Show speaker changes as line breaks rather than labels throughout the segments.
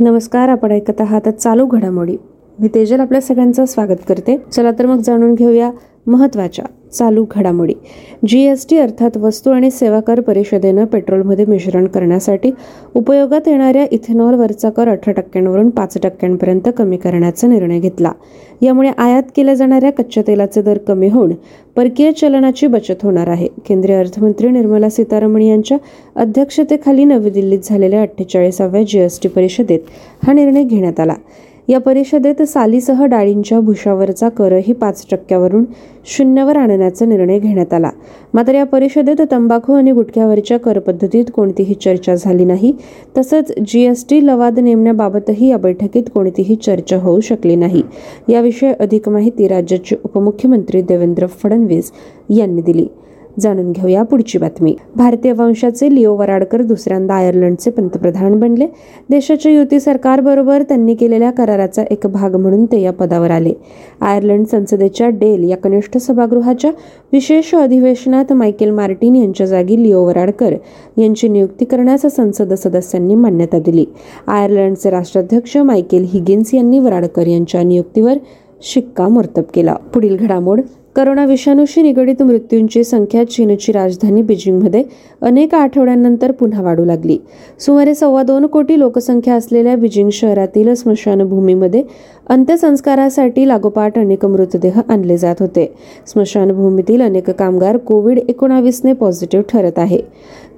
नमस्कार आपण ऐकत आहात चालू घडामोडी. मी तेजल आपल्या सगळ्यांचं स्वागत करते. चला तर मग जाणून घेऊया महत्त्वाच्या चालू घडामोडी. जी एस टी अर्थात वस्तू आणि सेवा कर परिषदेनं पेट्रोलमध्ये मिश्रण करण्यासाठी उपयोगात येणाऱ्या इथेनॉलवरचा कर अठरा टक्क्यांवरून पाच टक्क्यांपर्यंत कमी करण्याचा निर्णय घेतला. यामुळे आयात केल्या जाणाऱ्या कच्च्या तेलाचे दर कमी होऊन परकीय चलनाची बचत होणार आहे. केंद्रीय अर्थमंत्री निर्मला सीतारामन यांच्या अध्यक्षतेखाली नवी दिल्लीत झालेल्या अठ्ठेचाळीसाव्या जी एस टी परिषदेत हा निर्णय घेण्यात आला. या परिषदेत सालीसह डाळींच्या भुशावरचा करही पाच टक्क्यावरून शून्यवर आणण्याचा निर्णय घेण्यात आला. मात्र या परिषदेत तंबाखू आणि गुटख्यावरच्या करपद्धतीत कोणतीही चर्चा झाली नाही. तसंच जीएसटी लवाद नेमण्याबाबतही या बैठकीत कोणतीही चर्चा होऊ शकली नाही. याविषयी अधिक माहिती राज्याचे उपमुख्यमंत्री देवेंद्र फडणवीस यांनी दिली. जाणून घेऊया पुढची बातमी. भारतीय वंशाचे लिओ वराडकर दुसऱ्यांदा आयर्लंडचे पंतप्रधान बनले. देशाच्या युती सरकारबरोबर त्यांनी केलेल्या कराराचा एक भाग म्हणून ते या पदावर आले. आयर्लंड संसदेच्या डेल या कनिष्ठ सभागृहाच्या विशेष अधिवेशनात मायकेल मार्टिन यांच्या जागी लिओ वराडकर यांची नियुक्ती करण्यास संसद सदस्यांनी मान्यता दिली. आयर्लंडचे राष्ट्राध्यक्ष मायकेल हिगिन्स यांनी वराडकर यांच्या नियुक्तीवर शिक्कामोर्तब केला. पुढील घडामोड करोना विषाणूशी निगडीत मृत्यूंची संख्या चीनची राजधानी बीजिंगमध्ये अनेक आठवड्यांनंतर पुन्हा वाढू लागली. सुमारे सव्वा दोन कोटी लोकसंख्या असलेल्या बीजिंग शहरातील स्मशानभूमीमध्ये अंत्यसंस्कारासाठी लागोपाठ अनेक मृतदेह आणले जात होते. स्मशानभूमीतील अनेक कामगार कोविड एकोणावीसने पॉझिटिव्ह ठरत आहे.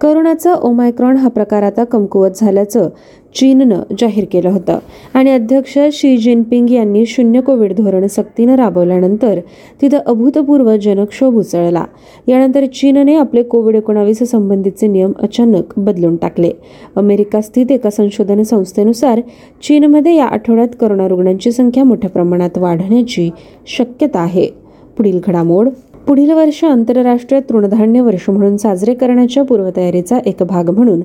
करोनाचा ओमायक्रॉन हा प्रकार आता कमकुवत झाल्याचं चीननं जाहीर केलं होतं आणि अध्यक्ष शी जिनपिंग यांनी शून्य कोविड धोरण सक्तीनं राबवल्यानंतर तिथं अभूतपूर्व जनक्षोभ उसळला यानंतर चीनने आपले कोविड एकोणावीस संबंधीचे नियम अचानक बदलून टाकले. अमेरिका स्थित एका संशोधन संस्थेनुसार चीनमध्ये या आठवड्यात करोना रुग्णांची संख्या मोठ्या प्रमाणात वाढण्याची शक्यता आहे. पुढील घडामोड. पुढील वर्ष आंतरराष्ट्रीय तृणधान्य वर्ष म्हणून साजरे करण्याच्या पूर्वतयारीचा एक भाग म्हणून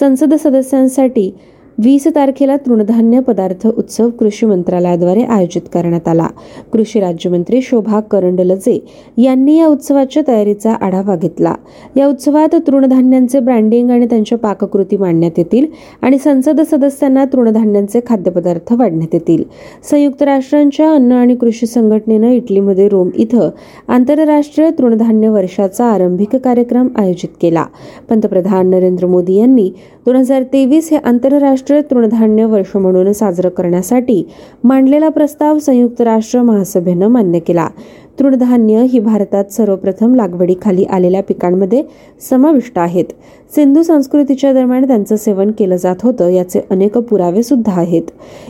संसद सदस्यांसाठी वीस तारखेला तृणधान्य पदार्थ उत्सव कृषी मंत्रालयाद्वारे आयोजित करण्यात आला. कृषी राज्यमंत्री शोभा करंडलजे यांनी या उत्सवाच्या तयारीचा आढावा घेतला. या उत्सवात तृणधान्यांचे ब्रँडिंग आणि त्यांच्या पाककृती मांडण्यात येतील आणि संसद सदस्यांना तृणधान्यांचे खाद्यपदार्थ वाढण्यात येतील. संयुक्त राष्ट्रांच्या अन्न आणि कृषी संघटनेनं इटलीमध्ये रोम इथं आंतरराष्ट्रीय तृणधान्य वर्षाचा आरंभिक कार्यक्रम आयोजित केला. पंतप्रधान नरेंद्र मोदी यांनी दोन हजार तेवीस हे आंतरराष्ट्रीय तृणधान्य वर्ष म्हणून साजरं करण्यासाठी मांडलेला प्रस्ताव संयुक्त राष्ट्र महासभेनं मान्य केला. तृणधान्य ही भारतात सर्वप्रथम लागवडीखाली आलेल्या पिकांमध्ये समाविष्ट आहेत. सिंधू संस्कृतीच्या दरम्यान त्यांचं सेवन केलं जात होतं याचे अनेक पुरावे सुद्धा आहेत.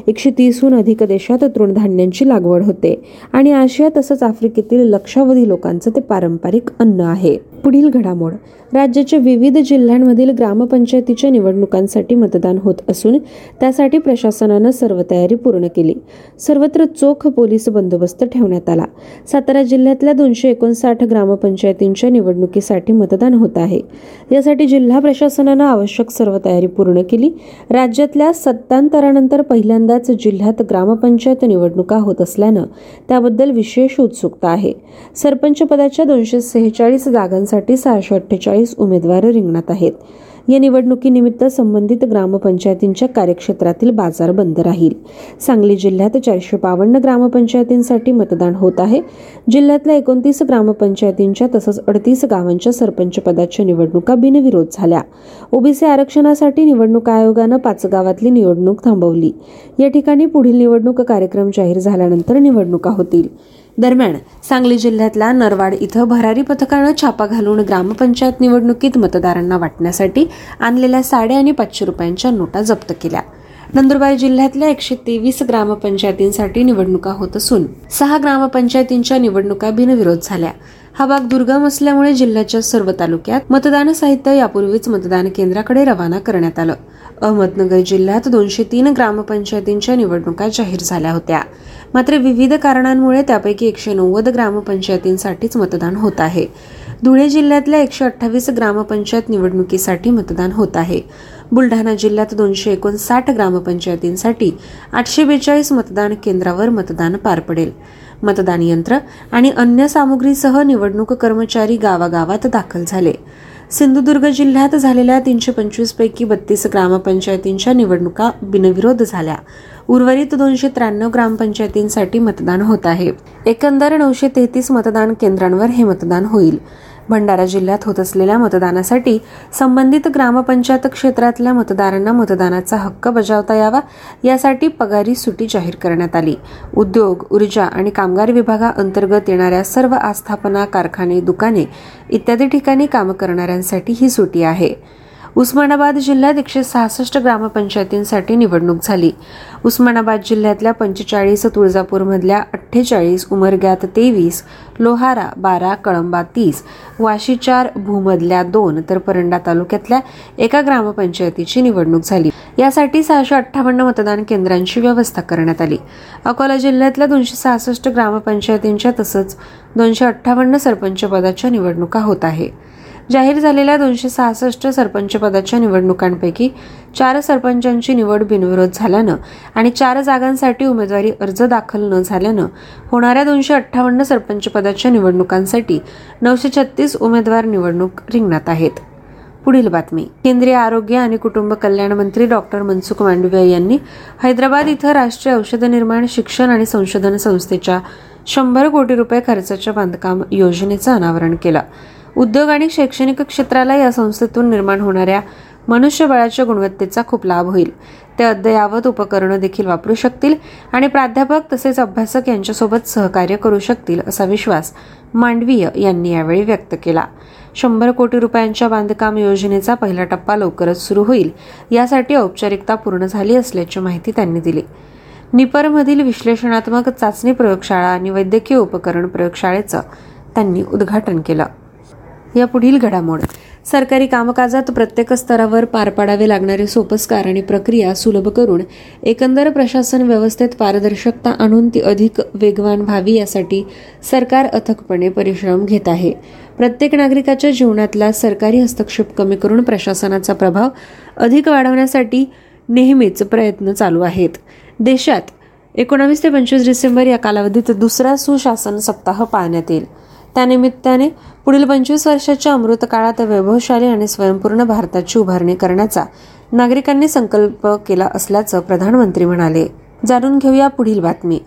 एकशे तीसहून अधिक देशात तृणधान्यांची लागवड होते आणि आशिया तसंच आफ्रिकेतील लक्षावधी लोकांचं ते पारंपरिक अन्न आहे. पुढील घडामोड. राज्याच्या विविध जिल्ह्यांमधील ग्रामपंचायतीच्या निवडणुकांसाठी मतदान होत असून त्यासाठी प्रशासनानं सर्व तयारी पूर्ण केली. सर्वत्र चोख पोलीस बंदोबस्त ठेवण्यात आला. सातारा जिल्ह्यातल्या दोनशे एकोणसाठ ग्रामपंचायतींच्या निवडणुकीसाठी मतदान होत आहे. यासाठी जिल्हा प्रशासनानं आवश्यक सर्व तयारी पूर्ण केली. राज्यातल्या सत्तांतरानंतर पहिल्यांदाच जिल्ह्यात ग्रामपंचायत निवडणुका होत असल्यानं त्याबद्दल विशेष उत्सुकता आहे. सरपंच पदाच्या दोनशे सेहेचाळीस जागांसाठी सहाशे अठ्ठेचाळीस उमेदवार रिंगणात आहेत. या निवडणुकीनिमित्त संबंधित ग्रामपंचायतींच्या कार्यक्षेत्रातील बाजार बंद राहील. सांगली जिल्ह्यात चारशे बावन्न ग्रामपंचायतींसाठी मतदान होत आहे. जिल्ह्यातल्या एकोणतीस ग्रामपंचायतींच्या तसंच अडतीस गावांच्या सरपंच पदाच्या निवडणुका बिनविरोध झाल्या. ओबीसी आरक्षणासाठी निवडणूक आयोगानं पाच गावातली निवडणूक थांबवली. या ठिकाणी पुढील निवडणूक कार्यक्रम जाहीर झाल्यानंतर निवडणुका होतील. दरम्यान सांगली जिल्ह्यातल्या नरवाड इथं भरारी पथकानं छापा घालून ग्रामपंचायत निवडणुकीत मतदारांना वाटण्यासाठी आणलेल्या साडे आणि पाचशे रुपयांच्या नोटा जप्त केल्या. नंदुरबार जिल्ह्यातल्या एकशे तेवीस ग्रामपंचायतींसाठी निवडणुका होत असून सहा ग्रामपंचायतींच्या निवडणुका बिनविरोध झाल्या. हा भाग दुर्गम असल्यामुळे जिल्ह्याच्या सर्व तालुक्यात मतदान साहित्य यापूर्वीच मतदान केंद्राकडे रवाना करण्यात आलं. अहमदनगर जिल्ह्यात दोनशे तीन ग्रामपंचायतींच्या निवडणुका जाहीर झाल्या होत्या. मात्र विविध कारणांमुळे त्यापैकी एकशे नव्वद ग्रामपंचायतींसाठीच मतदान होत आहे. धुळे जिल्ह्यातल्या एकशे अठ्ठावीस ग्रामपंचायत निवडणुकीसाठी मतदान होत आहे. बुलढाणा जिल्ह्यात दोनशे एकोणसाठ ग्रामपंचायतींसाठी आठशे बेचाळीस मतदान केंद्रावर मतदान पार पडेल. मतदान यंत्र आणि अन्य सामुग्रीसह निवडणूक कर्मचारी गावागावात दाखल झाले. सिंधुदुर्ग जिल्ह्यात झालेल्या तीनशे पंचवीस पैकी बत्तीस ग्रामपंचायतींच्या निवडणुका बिनविरोध झाल्या. उर्वरित दोनशे त्र्याण्णव ग्रामपंचायतींसाठी मतदान होत आहे. एकंदर नऊशे तेहतीस मतदान केंद्रांवर हे मतदान होईल. भंडारा जिल्ह्यात होत असलेल्या मतदानासाठी संबंधित ग्रामपंचायत क्षेत्रातल्या मतदारांना मतदानाचा हक्क बजावता यावा यासाठी पगारी सुटी जाहीर करण्यात आली. उद्योग ऊर्जा आणि कामगार विभागाअंतर्गत येणाऱ्या सर्व आस्थापना कारखाने दुकाने इत्यादी ठिकाणी काम करणाऱ्यांसाठी ही सुटी आहे. उस्मानाबाद जिल्ह्यात एकशे सहासष्ट ग्रामपंचायतींसाठी निवडणूक झाली. उस्मानाबाद जिल्ह्यातल्या पंचेचाळीस तुळजापूरमधल्या अठ्ठेचाळीस उमरग्यात तेवीस लोहारा बारा कळंबा तीस वाशी चार भूमधल्या दोन तर परंडा तालुक्यातल्या एका ग्रामपंचायतीची निवडणूक झाली. यासाठी सहाशे अठ्ठावन्न मतदान केंद्रांची व्यवस्था करण्यात आली. अकोला जिल्ह्यातल्या दोनशे सहासष्ट ग्रामपंचायतींच्या तसंच दोनशे अठ्ठावन्न सरपंच पदाच्या निवडणुका होत आहे. जाहीर झालेल्या दोनशे सहासष्ट सरपंच पदाच्या निवडणुकांपैकी चार सरपंचांची निवड बिनविरोध झाल्यानं आणि चार जागांसाठी उमेदवारी अर्ज दाखल न झाल्यानं होणाऱ्या दोनशे अठ्ठावन्न सरपंच पदाच्या निवडणुकांसाठी नऊशे छत्तीस उमेदवार निवडणूक रिंगणात आहेत. पुढील बातमी. केंद्रीय आरोग्य आणि कुटुंब कल्याण मंत्री डॉक्टर मनसुख मांडविया यांनी हैदराबाद इथं राष्ट्रीय औषध निर्माण शिक्षण आणि संशोधन संस्थेच्या शंभर कोटी रुपये खर्चाच्या बांधकाम योजनेचं अनावरण केलं. उद्योग आणि शैक्षणिक क्षेत्राला या संस्थेतून निर्माण होणाऱ्या मनुष्यबळाच्या गुणवत्तेचा खूप लाभ होईल. ते अद्ययावत उपकरणं देखील वापरू शकतील आणि प्राध्यापक तसेच अभ्यासक यांच्यासोबत सहकार्य करू शकतील असा विश्वास मांडवीय यांनी यावेळी व्यक्त केला. शंभर कोटी रुपयांच्या बांधकाम योजनेचा पहिला टप्पा लवकरच सुरू होईल यासाठी औपचारिकता पूर्ण झाली असल्याची माहिती त्यांनी दिली. निपरमधील विश्लेषणात्मक चाचणी प्रयोगशाळा आणि वैद्यकीय उपकरण प्रयोगशाळेचं त्यांनी उद्घाटन केलं. या पुढील घडामोड. सरकारी कामकाजात प्रत्येक स्तरावर पार पाडावे लागणारे सोपस्कार आणि प्रक्रिया सुलभ करून एकंदर प्रशासन व्यवस्थेत पारदर्शकता आणून ती अधिक वेगवान व्हावी यासाठी सरकार अथकपणे परिश्रम घेत आहे. प्रत्येक नागरिकाच्या जीवनातला सरकारी हस्तक्षेप कमी करून प्रशासनाचा प्रभाव अधिक वाढवण्यासाठी नेहमीच प्रयत्न चालू आहेत. देशात एकोणावीस ते पंचवीस डिसेंबर या कालावधीत दुसरा सुशासन सप्ताह पाळण्यात येईल. त्यानिमित्ताने पुढील पंचवीस वर्षाच्या अमृत काळात वैभवशाली आणि स्वयंपूर्ण भारताची उभारणी करण्याचा नागरिकांनी संकल्प केला असल्याचं प्रधानमंत्री म्हणाले. जाणून घेऊया पुढील बातमी.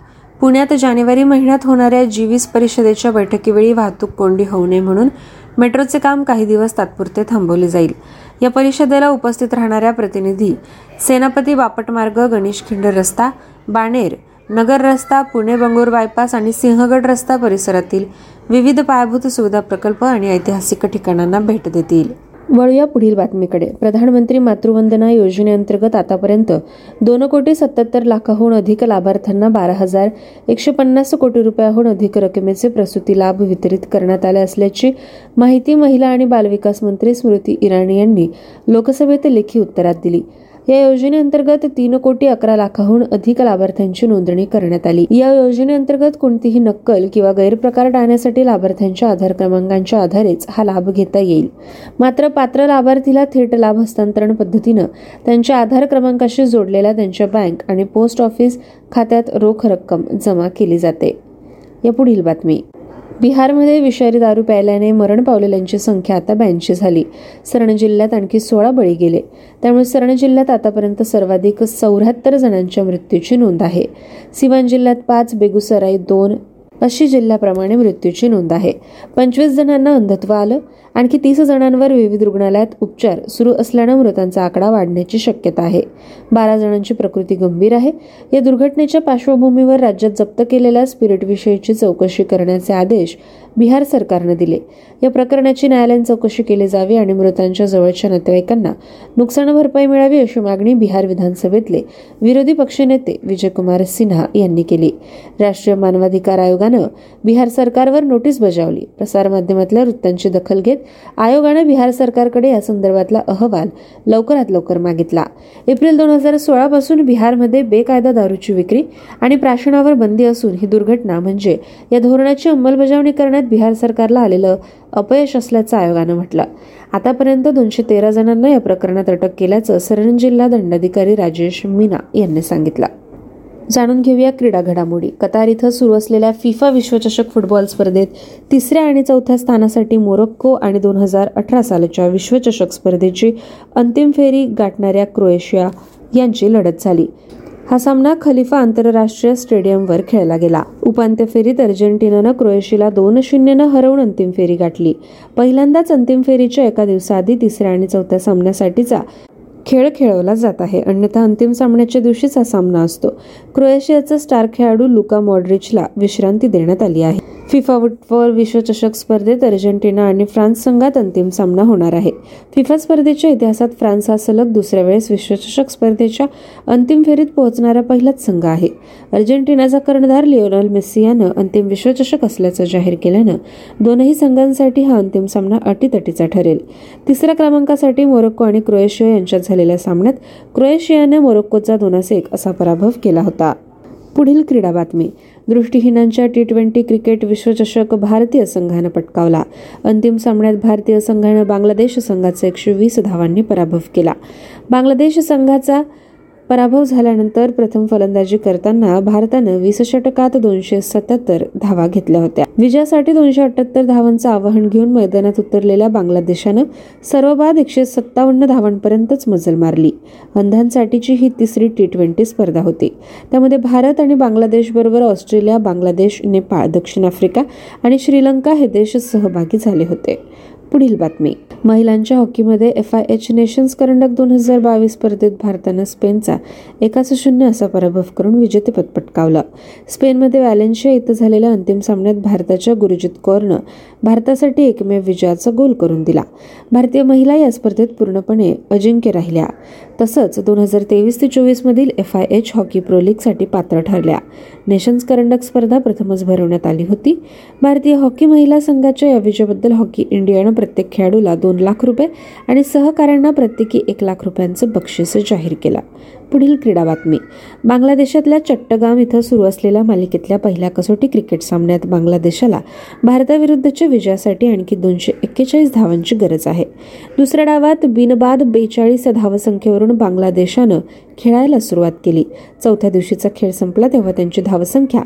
पुण्यात जानेवारी महिन्यात होणाऱ्या जी वीस परिषदेच्या बैठकीवेळी वाहतूक कोंडी होऊ नये म्हणून मेट्रोचे काम काही दिवस तात्पुरते थांबवले जाईल. या परिषदेला उपस्थित राहणाऱ्या प्रतिनिधी सेनापती बापट मार्ग गणेश खिंड रस्ता बाणेर नगर रस्ता पुणे बंगळूर बायपास आणि सिंहगड रस्ता परिसरातील विविध पायाभूत सुविधा प्रकल्प आणि ऐतिहासिक ठिकाणांना भेट देतील. वळूया पुढील बातमीकडे. प्रधानमंत्री मातृवंदना योजनेअंतर्गत आतापर्यंत दोन कोटी सत्याहत्तर लाखाहून अधिक लाभार्थ्यांना बारा हजार एकशे पन्नास कोटी रुपयाहून अधिक रकमेचे प्रसूती लाभ वितरित करण्यात आले असल्याची माहिती महिला आणि बालविकास मंत्री स्मृती इराणी यांनी लोकसभेत लेखी उत्तरात दिली. या योजनेअंतर्गत तीन कोटी अकरा लाखाहून अधिक लाभार्थ्यांची नोंदणी करण्यात आली. या योजनेअंतर्गत कोणतीही नक्कल किंवा गैरप्रकार टाळण्यासाठी लाभार्थ्यांच्या आधार क्रमांकांच्या आधारेच हा लाभ घेता येईल. मात्र पात्र लाभार्थीला थेट लाभ हस्तांतरण पद्धतीनं त्यांच्या आधार क्रमांकाशी जोडलेल्या त्यांच्या बँक आणि पोस्ट ऑफिस खात्यात रोख रक्कम जमा केली जाते. या पुढील बातमी. बिहारमध्ये विषारी दारू प्यायल्याने मरण पावलेल्यांची संख्या आता ब्याऐंशी झाली. सरण जिल्ह्यात आणखी सोळा बळी गेले. त्यामुळे सरण जिल्ह्यात आतापर्यंत सर्वाधिक चौऱ्याहत्तर जणांच्या मृत्यूची नोंद आहे. सिवान जिल्ह्यात पाच बेगुसराई दोन अशी जिल्ह्याप्रमाणे मृत्यूची नोंद आहे. पंचवीस जणांना अंधत्व आलं. आणखी तीस जणांवर विविध रुग्णालयात उपचार सुरू असल्यानं मृतांचा आकडा वाढण्याची शक्यता आहे. बारा जणांची प्रकृती गंभीर आहे. या दुर्घटनेच्या पार्श्वभूमीवर राज्यात जप्त केलेल्या स्पिरिटविषयीची चौकशी करण्याचे आदेश बिहार सरकारनं दिले. या प्रकरणाची न्यायालयीन चौकशी केली जावी आणि मृतांच्या जवळच्या नातेवाईकांना नुकसान भरपाई मिळावी अशी मागणी बिहार विधानसभेतले विरोधी पक्षनेते विजयकुमार सिन्हा यांनी केली. राष्ट्रीय मानवाधिकार आयोगानं बिहार सरकारवर नोटीस बजावली. प्रसारमाध्यमातल्या वृत्तांची दखल घेत आयोगानं बिहार सरकारकडे या संदर्भातला अहवाल लवकरात लवकर मागितला. एप्रिल दोन हजार सोळा पासून बिहारमध्ये बेकायदा दारूची विक्री आणि प्राशनावर बंदी असून ही दुर्घटना म्हणजे या धोरणाची अंमलबजावणी करण्यात बिहार सरकारला आलेलं अपयश असल्याचं आयोगानं म्हटलं. आतापर्यंत दोनशे तेरा जणांना या प्रकरणात अटक केल्याचं सरण जिल्हा दंडाधिकारी राजेश मीना यांनी सांगितलं. जाणून घेऊया क्रीडा घडामोडी. कतार इथं सुरू असलेल्या फिफा विश्वचषक फुटबॉल स्पर्धेत तिसऱ्या आणि चौथ्या स्थानासाठी मोरोक्को आणि दोन हजार अठरा सालाच्या विश्वचषक स्पर्धेची अंतिम फेरी गाठणाऱ्या क्रोएशिया यांची लढत झाली. हा सामना खलिफा आंतरराष्ट्रीय स्टेडियमवर खेळला गेला. उपांत्य फेरीत अर्जेंटिनानं क्रोएशियाला दोन शून्यनं हरवून अंतिम फेरी गाठली. पहिल्यांदाच अंतिम फेरीच्या एका दिवसाआधी तिसऱ्या आणि चौथ्या सामन्यासाठीचा खेळ खेळवला जात आहे. अन्यथा अंतिम सामन्याच्या दिवशीच हा सामना असतो. क्रोएशियाचा स्टार खेळाडू लुका मॉड्रिचला विश्रांती देण्यात आली आहे. फिफा फुटबॉल विश्वचषक स्पर्धेत अर्जेंटिना आणि फ्रान्स संघात अंतिम सामना होणार आहे. फिफा स्पर्धेच्या इतिहासात फ्रान्स हा सलग दुसऱ्या वेळेस विश्वचषक स्पर्धेच्या अंतिम फेरीत पोहोचणारा पहिलाच संघ आहे. अर्जेंटिनाचा कर्णधार लिओनल मेस्सी यानं अंतिम विश्वचषक असल्याचं जाहीर केल्यानं दोनही संघांसाठी हा अंतिम सामना अटीतटीचा ठरेल. तिसऱ्या क्रमांकासाठी मोरोक्को आणि क्रोएशिया यांच्यात झालेल्या सामन्यात क्रोएशियानं मोरोक्कोचा दोनास एक असा पराभव केला होता. पुढील क्रीडा बातमी. दृष्टीहीनांच्या टी ट्वेंटी क्रिकेट विश्वचषक भारतीय संघानं पटकावला. अंतिम सामन्यात भारतीय संघानं बांगलादेश संघाचा एकशे वीस धावांनी पराभव केला. बांगलादेश संघाचा पराभव झाल्यानंतर प्रथम फलंदाजी करताना भारतानं वीस षटकात दोनशे सत्याहत्तर धावा घेतल्या होत्या. विजयासाठी दोनशे अठ्याहत्तर धावांचं आवाहन घेऊन मैदानात उतरलेल्या बांगलादेशानं सर्वबाद एकशे सत्तावन्न धावांपर्यंतच मजल मारली. अंधांसाठीची ही तिसरी टी ट्वेंटी स्पर्धा होती. त्यामध्ये भारत आणि बांगलादेश बरोबर ऑस्ट्रेलिया बांगलादेश नेपाळ दक्षिण आफ्रिका आणि श्रीलंका हे देश सहभागी झाले होते. पुढील बातमी. महिलांच्या हॉकीमध्ये एफ आय एच नेशन्स करंडक दोन हजार बावीस स्पर्धेत भारतानं स्पेनचा एकाच शून्य असा पराभव करून विजेतेपद पटकावलं. स्पेनमध्ये व्हॅलेन्शिया इथं झालेल्या अंतिम सामन्यात भारताच्या गुरुजित कौरनं भारतासाठी एकमेव विजयाचा गोल करून दिला. भारतीय महिला या स्पर्धेत पूर्णपणे अजिंक्य राहिल्या. तसंच दोन हजार तेवीस ते चोवीस मधील F I H hockey pro लीगसाठी पात्र ठरल्या. नेशन्स करंडक स्पर्धा प्रथमच भरवण्यात आली होती. भारतीय हॉकी महिला संघाच्या या विजयाबद्दल हॉकी इंडियानं प्रत्येक खेळाडूला दोन लाख रुपये आणि सहकाऱ्यांना प्रत्येकी एक लाख रुपयांचं बक्षीस जाहीर केलं. पुढील क्रीडा बातमी. बांगलादेशातल्या चट्टगाम इथं सुरू असलेल्या मालिकेतल्या पहिल्या कसोटी क्रिकेट सामन्यात बांगलादेशाला भारताविरुद्धच्या विजयासाठी आणखी दोनशे एक्केचाळीस धावांची गरज आहे. दुसऱ्या डावात बिनबाद बेचाळीस धावसंख्येवरून बांगलादेशानं खेळायला सुरुवात केली. चौथ्या दिवशीचा खेळ संपला तेव्हा त्यांची धावसंख्या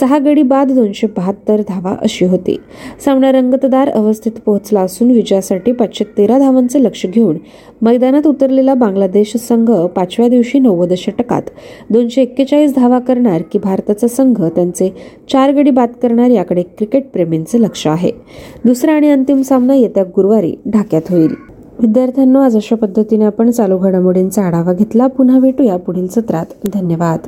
सहा गडी बाद दोनशे बहात्तर धावा अशी होती. सामना रंगतदार अवस्थेत पोहोचला असून विजयासाठी पाचशे तेरा धावांचे लक्ष घेऊन मैदानात उतरलेला बांगलादेश संघ पाचव्या दिवशी नव्वद षटकात दोनशे एक्केचाळीस धावा करणार की भारताचा संघ त्यांचे चार गडी बाद करणार याकडे क्रिकेट लक्ष आहे. दुसरा आणि अंतिम सामना येत्या गुरुवारी ढाक्यात होईल. विद्यार्थ्यांनो आज अशा पद्धतीने आपण चालू घडामोडींचा आढावा घेतला. पुन्हा भेटूया पुढील सत्रात. धन्यवाद.